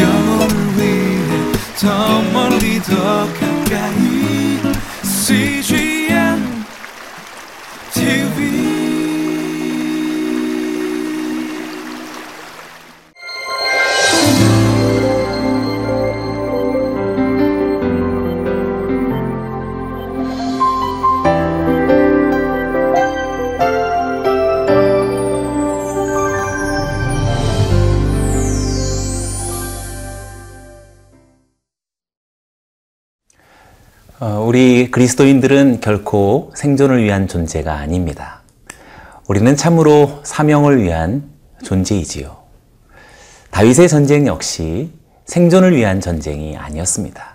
영혼을 위해 더 멀리 더 가 우리 그리스도인들은 결코 생존을 위한 존재가 아닙니다. 우리는 참으로 사명을 위한 존재이지요. 다윗의 전쟁 역시 생존을 위한 전쟁이 아니었습니다.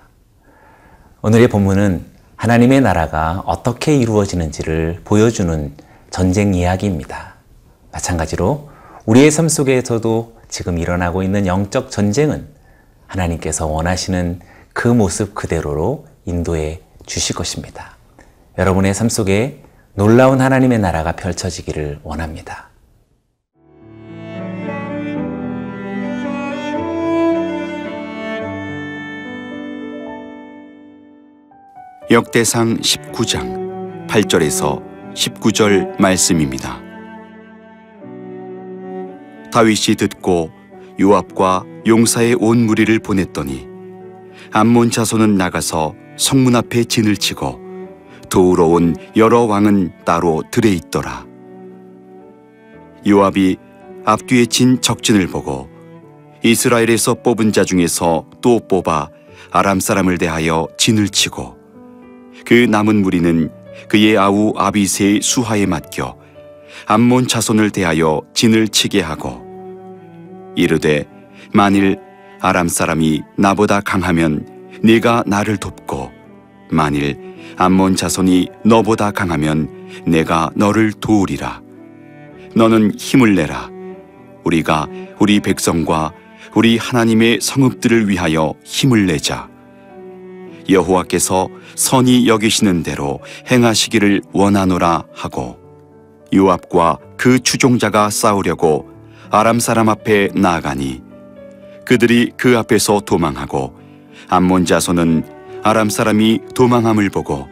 오늘의 본문은 하나님의 나라가 어떻게 이루어지는지를 보여주는 전쟁 이야기입니다. 마찬가지로 우리의 삶 속에서도 지금 일어나고 있는 영적 전쟁은 하나님께서 원하시는 그 모습 그대로로 인도해 주실 것입니다. 여러분의 삶 속에 놀라운 하나님의 나라가 펼쳐지기를 원합니다. 역대상 19장 8절에서 19절 말씀입니다. 다윗이 듣고 요압과 용사의 온 무리를 보냈더니 암몬 자손은 나가서 성문 앞에 진을 치고 도우러 온 여러 왕은 따로 들에 있더라. 요압이 앞뒤에 진 적진을 보고 이스라엘에서 뽑은 자 중에서 또 뽑아 아람 사람을 대하여 진을 치고 그 남은 무리는 그의 아우 아비세의 수하에 맡겨 암몬 자손을 대하여 진을 치게 하고 이르되 만일 아람 사람이 나보다 강하면 네가 나를 돕고 만일 암몬 자손이 너보다 강하면 내가 너를 도우리라. 너는 힘을 내라. 우리가 우리 백성과 우리 하나님의 성읍들을 위하여 힘을 내자. 여호와께서 선이 여기시는 대로 행하시기를 원하노라 하고 요압과 그 추종자가 싸우려고 아람 사람 앞에 나아가니 그들이 그 앞에서 도망하고 암몬 자손은 아람 사람이 도망함을 보고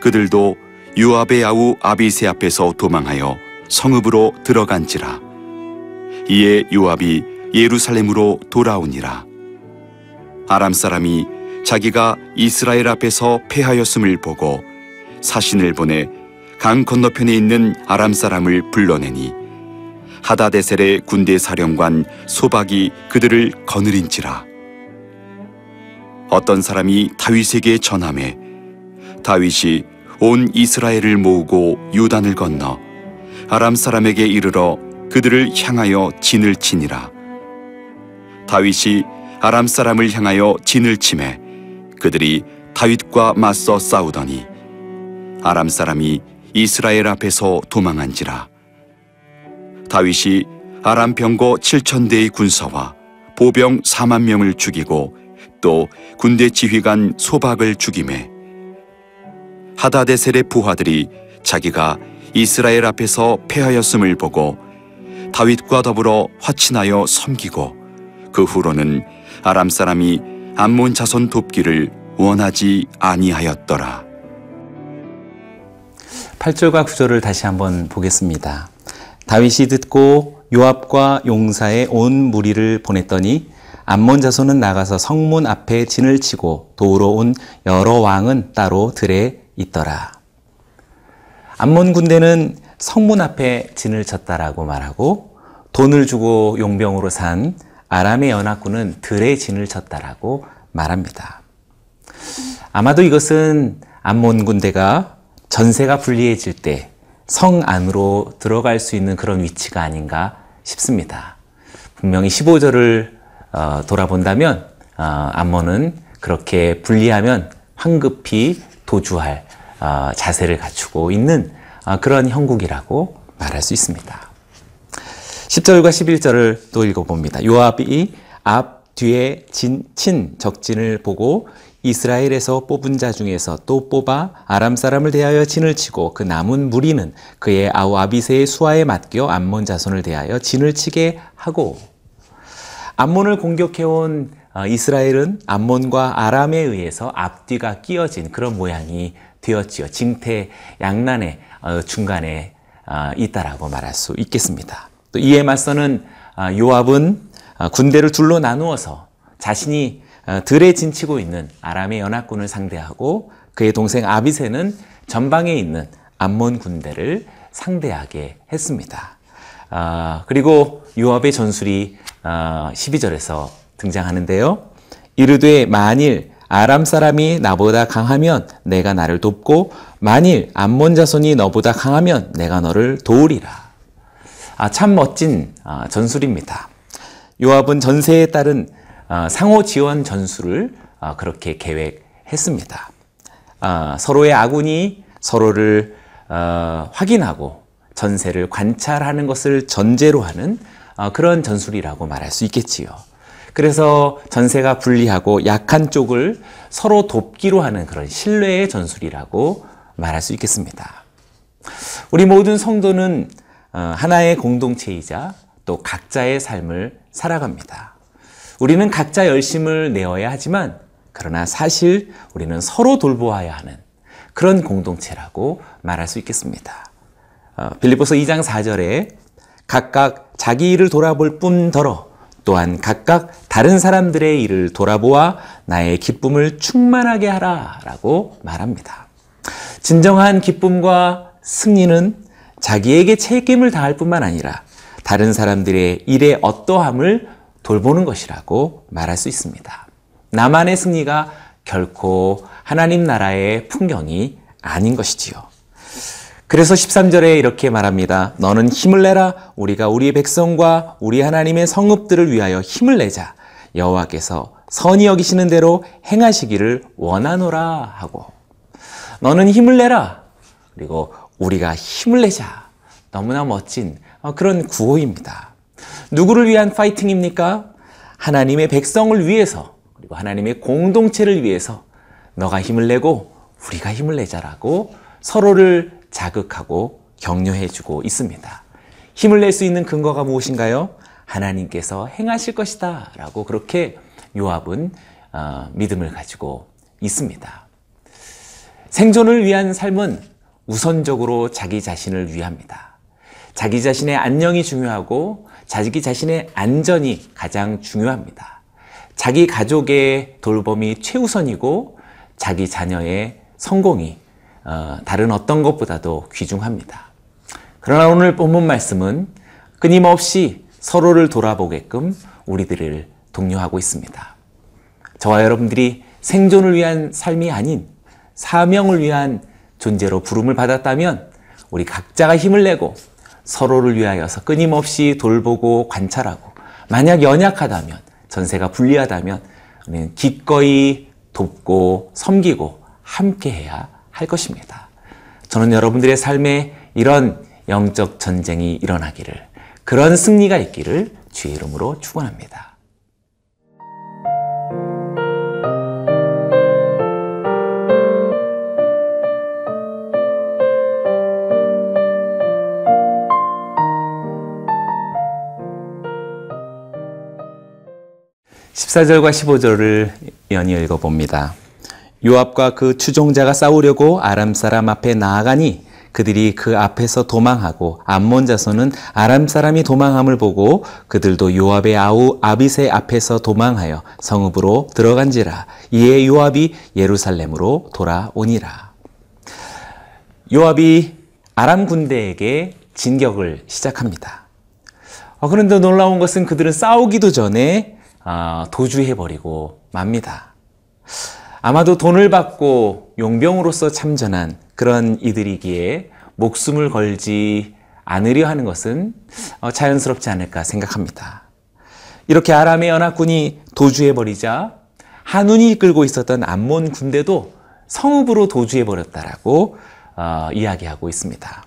그들도 요압의 아우 아비세 앞에서 도망하여 성읍으로 들어간지라. 이에 요압이 예루살렘으로 돌아오니라. 아람 사람이 자기가 이스라엘 앞에서 패하였음을 보고 사신을 보내 강 건너편에 있는 아람 사람을 불러내니 하다데셀의 군대 사령관 소박이 그들을 거느린지라. 어떤 사람이 다윗에게 전함해 다윗이 온 이스라엘을 모으고 요단을 건너 아람 사람에게 이르러 그들을 향하여 진을 치니라. 다윗이 아람 사람을 향하여 진을 치매 그들이 다윗과 맞서 싸우더니 아람 사람이 이스라엘 앞에서 도망한지라 다윗이 아람 병거 7천 대의 군사와 보병 4만 명을 죽이고 또 군대 지휘관 소박을 죽임에 하다데셀의 부하들이 자기가 이스라엘 앞에서 패하였음을 보고 다윗과 더불어 화친하여 섬기고 그 후로는 아람 사람이 암몬 자손 돕기를 원하지 아니하였더라. 8절과 9절을 다시 한번 보겠습니다. 다윗이 듣고 요압과 용사의 온 무리를 보냈더니 암몬 자손은 나가서 성문 앞에 진을 치고 도우러 온 여러 왕은 따로 들에 있더라. 암몬 군대는 성문 앞에 진을 쳤다라고 말하고 돈을 주고 용병으로 산 아람의 연합군은 들에 진을 쳤다라고 말합니다. 아마도 이것은 암몬 군대가 전세가 불리해질 때 성 안으로 들어갈 수 있는 그런 위치가 아닌가 싶습니다. 분명히 15절을 어, 돌아본다면 어, 암몬은 그렇게 분리하면 황급히 도주할 어, 자세를 갖추고 있는 어, 그런 형국이라고 말할 수 있습니다. 10절과 11절을 또 읽어봅니다. 요압이 앞 뒤에 진, 친 적진을 보고 이스라엘에서 뽑은 자 중에서 또 뽑아 아람 사람을 대하여 진을 치고 그 남은 무리는 그의 아우 아비세의 수하에 맡겨 암몬 자손을 대하여 진을 치게 하고 암몬을 공격해온 어, 이스라엘은 암몬과 아람에 의해서 앞뒤가 끼어진 그런 모양이 되었지요. 징태 양난의 어, 중간에 어, 있다라고 말할 수 있겠습니다. 또 이에 맞서는 아, 요압은 아, 군대를 둘로 나누어서 자신이 어, 들에 진치고 있는 아람의 연합군을 상대하고 그의 동생 아비세는 전방에 있는 암몬 군대를 상대하게 했습니다. 아, 그리고 요압의 전술이 12절에서 등장하는데요. 이르되 만일 아람 사람이 나보다 강하면 내가 나를 돕고 만일 암몬 자손이 너보다 강하면 내가 너를 도우리라. 아, 참 멋진 아, 전술입니다. 요압은 전세에 따른 아, 상호 지원 전술을 아, 그렇게 계획했습니다. 아, 서로의 아군이 서로를 어, 확인하고 전세를 관찰하는 것을 전제로 하는 어, 그런 전술이라고 말할 수 있겠지요. 그래서 전세가 불리하고 약한 쪽을 서로 돕기로 하는 그런 신뢰의 전술이라고 말할 수 있겠습니다. 우리 모든 성도는 어, 하나의 공동체이자 또 각자의 삶을 살아갑니다. 우리는 각자 열심을 내어야 하지만 그러나 사실 우리는 서로 돌보아야 하는 그런 공동체라고 말할 수 있겠습니다. 어, 빌리포서 2장 4절에 각각 자기 일을 돌아볼 뿐더러 또한 각각 다른 사람들의 일을 돌아보아 나의 기쁨을 충만하게 하라 라고 말합니다. 진정한 기쁨과 승리는 자기에게 책임을 다할 뿐만 아니라 다른 사람들의 일의 어떠함을 돌보는 것이라고 말할 수 있습니다. 나만의 승리가 결코 하나님 나라의 풍경이 아닌 것이지요. 그래서 13절에 이렇게 말합니다. 너는 힘을 내라. 우리가 우리 백성과 우리 하나님의 성읍들을 위하여 힘을 내자. 여호와께서 선히 여기시는 대로 행하시기를 원하노라 하고 너는 힘을 내라. 그리고 우리가 힘을 내자. 너무나 멋진 어, 그런 구호입니다. 누구를 위한 파이팅입니까? 하나님의 백성을 위해서 그리고 하나님의 공동체를 위해서 너가 힘을 내고 우리가 힘을 내자라고 서로를 자극하고 격려해 주고 있습니다. 힘을 낼 수 있는 근거가 무엇인가요? 하나님께서 행하실 것이다 라고 그렇게 요압은 어, 믿음을 가지고 있습니다. 생존을 위한 삶은 우선적으로 자기 자신을 위합니다. 자기 자신의 안녕이 중요하고 자기 자신의 안전이 가장 중요합니다. 자기 가족의 돌봄이 최우선이고 자기 자녀의 성공이 어, 다른 어떤 것보다도 귀중합니다. 그러나 오늘 본문 말씀은 끊임없이 서로를 돌아보게끔 우리들을 독려하고 있습니다. 저와 여러분들이 생존을 위한 삶이 아닌 사명을 위한 존재로 부름을 받았다면 우리 각자가 힘을 내고 서로를 위하여서 끊임없이 돌보고 관찰하고 만약 연약하다면 전세가 불리하다면 우리는 기꺼이 돕고 섬기고 함께해야 할 것입니다. 저는 여러분들의 삶에 이런 영적 전쟁이 일어나기를 그런 승리가 있기를 주의 이름으로 축원합니다. 14절과 15절을 연이어 읽어봅니다. 요압과 그 추종자가 싸우려고 아람 사람 앞에 나아가니 그들이 그 앞에서 도망하고 암몬 자손은 아람 사람이 도망함을 보고 그들도 요압의 아우 아비세 앞에서 도망하여 성읍으로 들어간지라 이에 요압이 예루살렘으로 돌아오니라. 요압이 아람 군대에게 진격을 시작합니다. 어, 그런데 놀라운 것은 그들은 싸우기도 전에 아, 도주해버리고 맙니다. 아마도 돈을 받고 용병으로서 참전한 그런 이들이기에 목숨을 걸지 않으려 하는 것은 어, 자연스럽지 않을까 생각합니다. 이렇게 아람의 연합군이 도주해버리자 한운이 이끌고 있었던 암몬 군대도 성읍으로 도주해버렸다라고 어, 이야기하고 있습니다.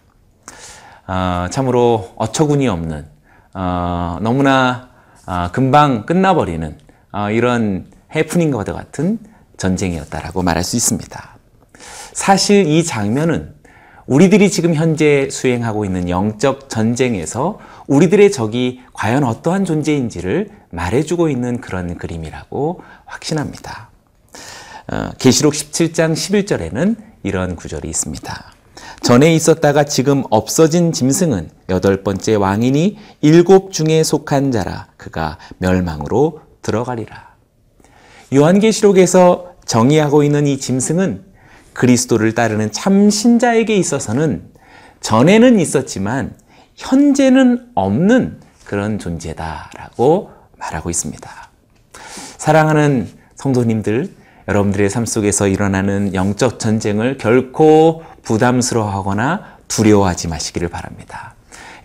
어, 참으로 어처구니 없는 어, 너무나 아, 금방 끝나버리는 아, 이런 해프닝과 같은 전쟁이었다라고 말할 수 있습니다. 사실 이 장면은 우리들이 지금 현재 수행하고 있는 영적 전쟁에서 우리들의 적이 과연 어떠한 존재인지를 말해주고 있는 그런 그림이라고 확신합니다. 어, 계시록 17장 11절에는 이런 구절이 있습니다. 전에 있었다가 지금 없어진 짐승은 여덟 번째 왕이니 일곱 중에 속한 자라 그가 멸망으로 들어가리라. 요한계시록에서 정의하고 있는 이 짐승은 그리스도를 따르는 참 신자에게 있어서는 전에는 있었지만 현재는 없는 그런 존재다라고 말하고 있습니다. 사랑하는 성도님들, 여러분들의 삶 속에서 일어나는 영적 전쟁을 결코 부담스러워하거나 두려워하지 마시기를 바랍니다.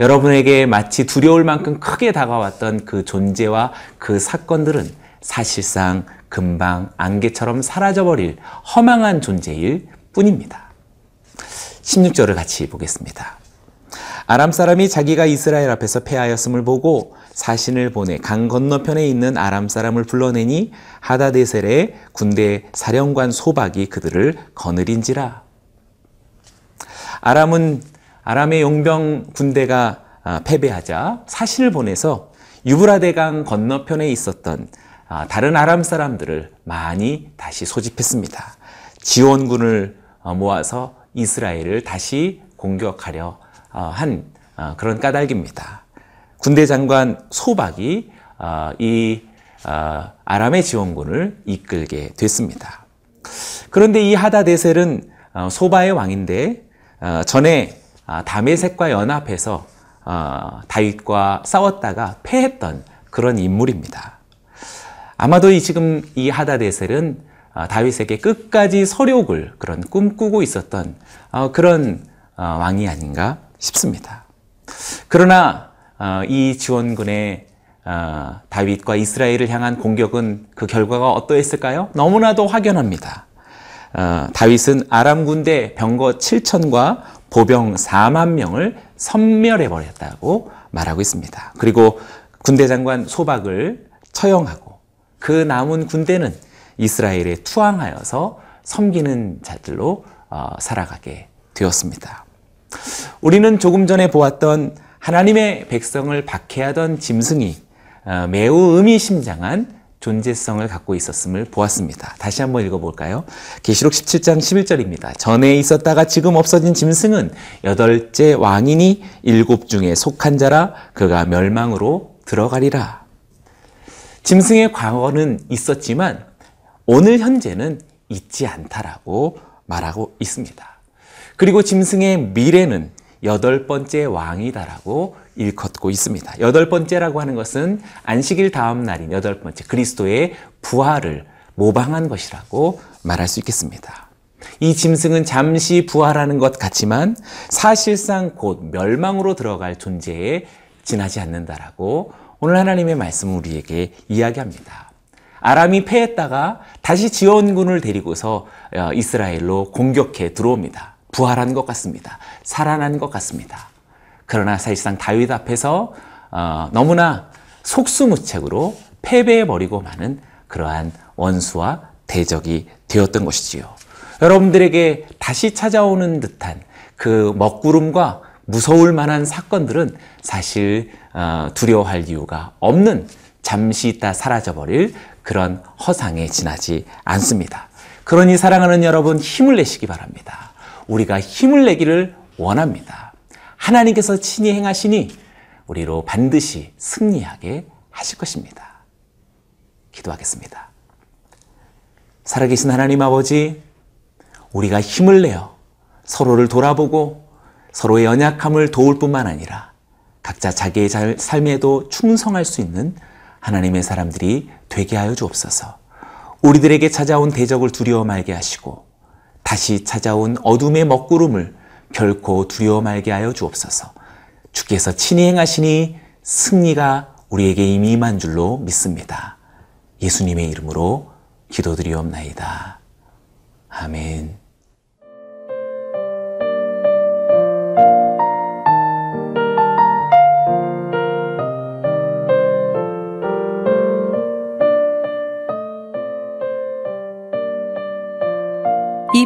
여러분에게 마치 두려울 만큼 크게 다가왔던 그 존재와 그 사건들은 사실상 금방 안개처럼 사라져버릴 허망한 존재일 뿐입니다. 16절을 같이 보겠습니다. 아람 사람이 자기가 이스라엘 앞에서 패하였음을 보고 사신을 보내 강 건너편에 있는 아람 사람을 불러내니 하다데셀의 군대 사령관 소박이 그들을 거느린지라. 아람은 아람의 용병 군대가 아, 패배하자 사신을 보내서 유브라데강 건너편에 있었던 아, 다른 아람 사람들을 많이 다시 소집했습니다. 지원군을 어, 모아서 이스라엘을 다시 공격하려 어, 한 어, 그런 까닭입니다. 군대 장관 소박이 이 아람의 지원군을 이끌게 됐습니다. 그런데 이 하다데셀은 소바의 왕인데 전에 다메색과 연합해서 다윗과 싸웠다가 패했던 그런 인물입니다. 아마도 이 지금 이 하다데셀은 아, 다윗에게 끝까지 서욕을 그런 꿈꾸고 있었던 어, 그런 어, 왕이 아닌가 싶습니다. 그러나 어, 이 지원군의 다윗과 이스라엘을 향한 공격은 그 결과가 어떠했을까요? 너무나도 확연합니다. 다윗은 아람 군대 병거 7천과 보병 4만 명을 섬멸해 버렸다고 말하고 있습니다. 그리고 군대 장관 소박을 처형하고 그 남은 군대는 이스라엘에 투항하여서 섬기는 자들로 어, 살아가게 되었습니다. 우리는 조금 전에 보았던 하나님의 백성을 박해하던 짐승이 어, 매우 의미심장한 존재성을 갖고 있었음을 보았습니다. 다시 한번 읽어볼까요? 계시록 17장 11절입니다. 전에 있었다가 지금 없어진 짐승은 여덟째 왕이니 일곱 중에 속한 자라 그가 멸망으로 들어가리라. 짐승의 과거는 있었지만 오늘 현재는 있지 않다라고 말하고 있습니다. 그리고 짐승의 미래는 여덟 번째 왕이다라고 일컫고 있습니다. 여덟 번째라고 하는 것은 안식일 다음 날인 여덟 번째 그리스도의 부활을 모방한 것이라고 말할 수 있겠습니다. 이 짐승은 잠시 부활하는 것 같지만 사실상 곧 멸망으로 들어갈 존재에 지나지 않는다라고 오늘 하나님의 말씀 우리에게 이야기합니다. 아람이 패했다가 다시 지원군을 데리고서 어, 이스라엘로 공격해 들어옵니다. 부활한 것 같습니다. 살아난 것 같습니다. 그러나 사실상 다윗 앞에서 어, 너무나 속수무책으로 패배해버리고 마는 그러한 원수와 대적이 되었던 것이지요. 여러분들에게 다시 찾아오는 듯한 그 먹구름과 무서울 만한 사건들은 사실 어, 두려워할 이유가 없는 잠시 있다 사라져버릴 그런 허상에 지나지 않습니다. 그러니 사랑하는 여러분 힘을 내시기 바랍니다. 우리가 힘을 내기를 원합니다. 하나님께서 친히 행하시니 우리로 반드시 승리하게 하실 것입니다. 기도하겠습니다. 살아계신 하나님 아버지, 우리가 힘을 내어 서로를 돌아보고 서로의 연약함을 도울 뿐만 아니라 각자 자기의 삶에도 충성할 수 있는 하나님의 사람들이 되게 하여 주옵소서. 우리들에게 찾아온 대적을 두려워 말게 하시고 다시 찾아온 어둠의 먹구름을 결코 두려워 말게 하여 주옵소서. 주께서 친히 행하시니 승리가 우리에게 이미 임한 줄로 믿습니다. 예수님의 이름으로 기도드리옵나이다. 아멘.